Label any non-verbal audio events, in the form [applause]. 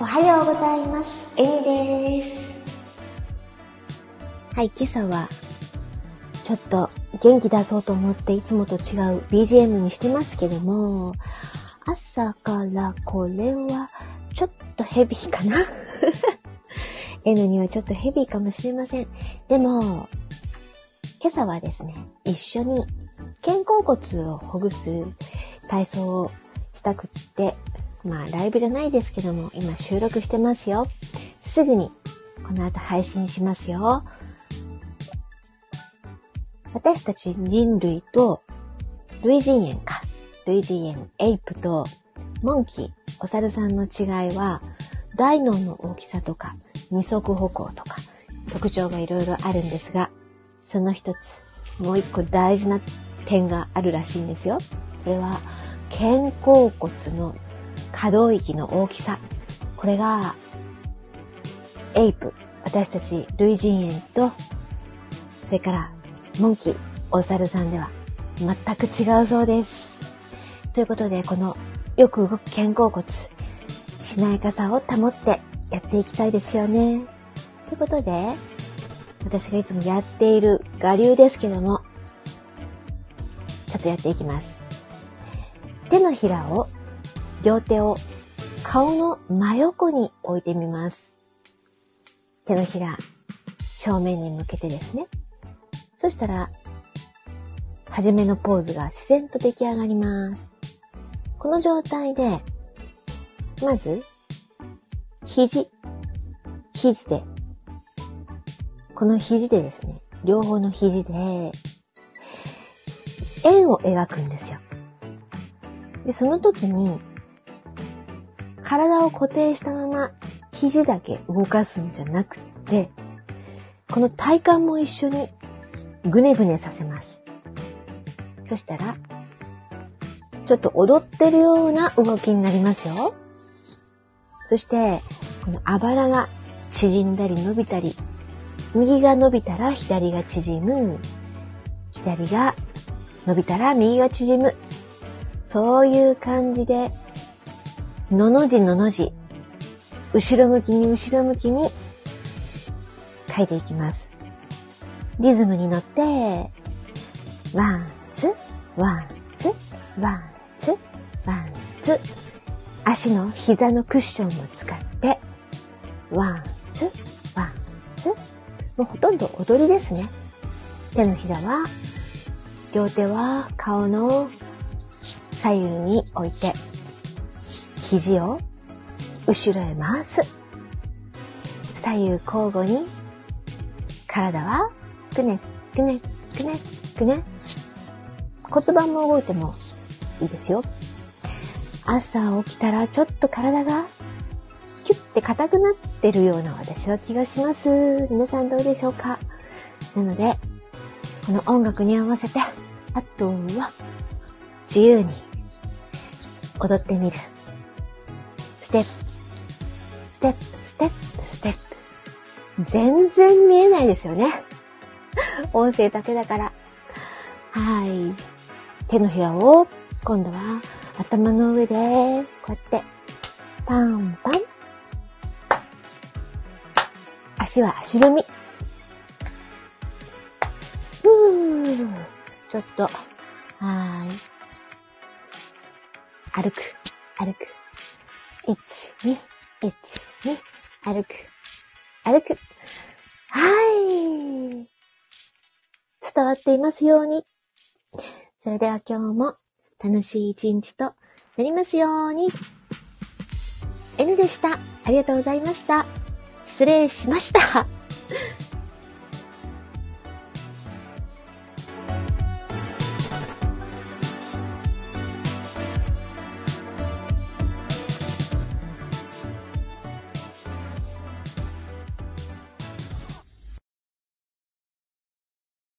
おはようございます。エミです。はい、今朝は、ちょっと元気出そうと思っていつもと違う BGM にしてますけども、朝からこれはちょっとヘビーかな [laughs] ?N にはちょっとヘビーかもしれません。でも、今朝はですね、一緒に肩甲骨をほぐす体操をしたくって、まあライブじゃないですけども、今収録してますよ。すぐにこの後配信しますよ。私たち人類と類人猿か。類人猿、エイプとモンキー、お猿さんの違いは、大脳の大きさとか、二足歩行とか、特徴がいろいろあるんですが、その一つ、もう一個大事な点があるらしいんですよ。それは、肩甲骨の可動域の大きさ。これが、エイプ、私たち類人猿と、それから、モンキー、お猿さんでは全く違うそうです。ということで、このよく動く肩甲骨、しなやかさを保ってやっていきたいですよね。ということで、私がいつもやっている我流ですけども、ちょっとやっていきます。手のひらを、両手を顔の真横に置いてみます。手のひら、正面に向けてですね。そしたら、はじめのポーズが自然と出来上がります。この状態で、まず、肘、肘で、この肘でですね、両方の肘で、円を描くんですよ。で、その時に、体を固定したまま、肘だけ動かすんじゃなくて、この体幹も一緒にぐねぐねさせます。そしたら、ちょっと踊ってるような動きになりますよ。そして、このあばらが縮んだり伸びたり、右が伸びたら左が縮む、左が伸びたら右が縮む。そういう感じで、のの字のの字、後ろ向きに後ろ向きに書いていきます。リズムに乗って、One, two, one, two, one, two, one, two。足の膝のクッションを使って、 one, two, one, two。もうほとんど踊りですね。手のひらは、両手は顔の左右に置いて、肘を後ろへ回す。左右交互に、体はくね、くね、くね、くね。骨盤も動いてもいいですよ。朝起きたらちょっと体がキュッて硬くなってるような私は気がします。皆さんどうでしょうか？なので、この音楽に合わせて、あとは自由に踊ってみる。ステップ、ステップ、ステップ、ステップ。全然見えないですよね。[laughs] 音声だけだから。はい。手のひらを、今度は頭の上で、こうやって、パンパン。足は足踏み。ふー。ちょっと、はーい。歩く、歩く。一、二、一、二、歩く、歩く。はい。伝わっていますように。それでは今日も楽しい一日となりますように。N でした。ありがとうございました。失礼しました。